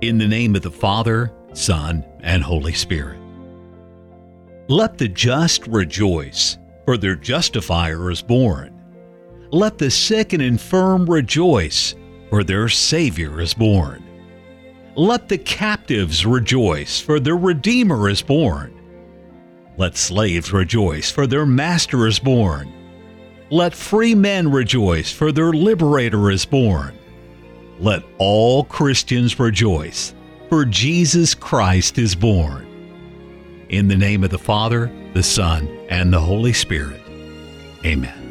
In the name of the Father, Son, and Holy Spirit. Let the just rejoice, for their justifier is born. Let the sick and infirm rejoice, for their Savior is born. Let the captives rejoice, for their Redeemer is born. Let slaves rejoice, for their Master is born. Let free men rejoice, for their Liberator is born. Let all Christians rejoice, for Jesus Christ is born. In the name of the Father, the Son, and the Holy Spirit. Amen.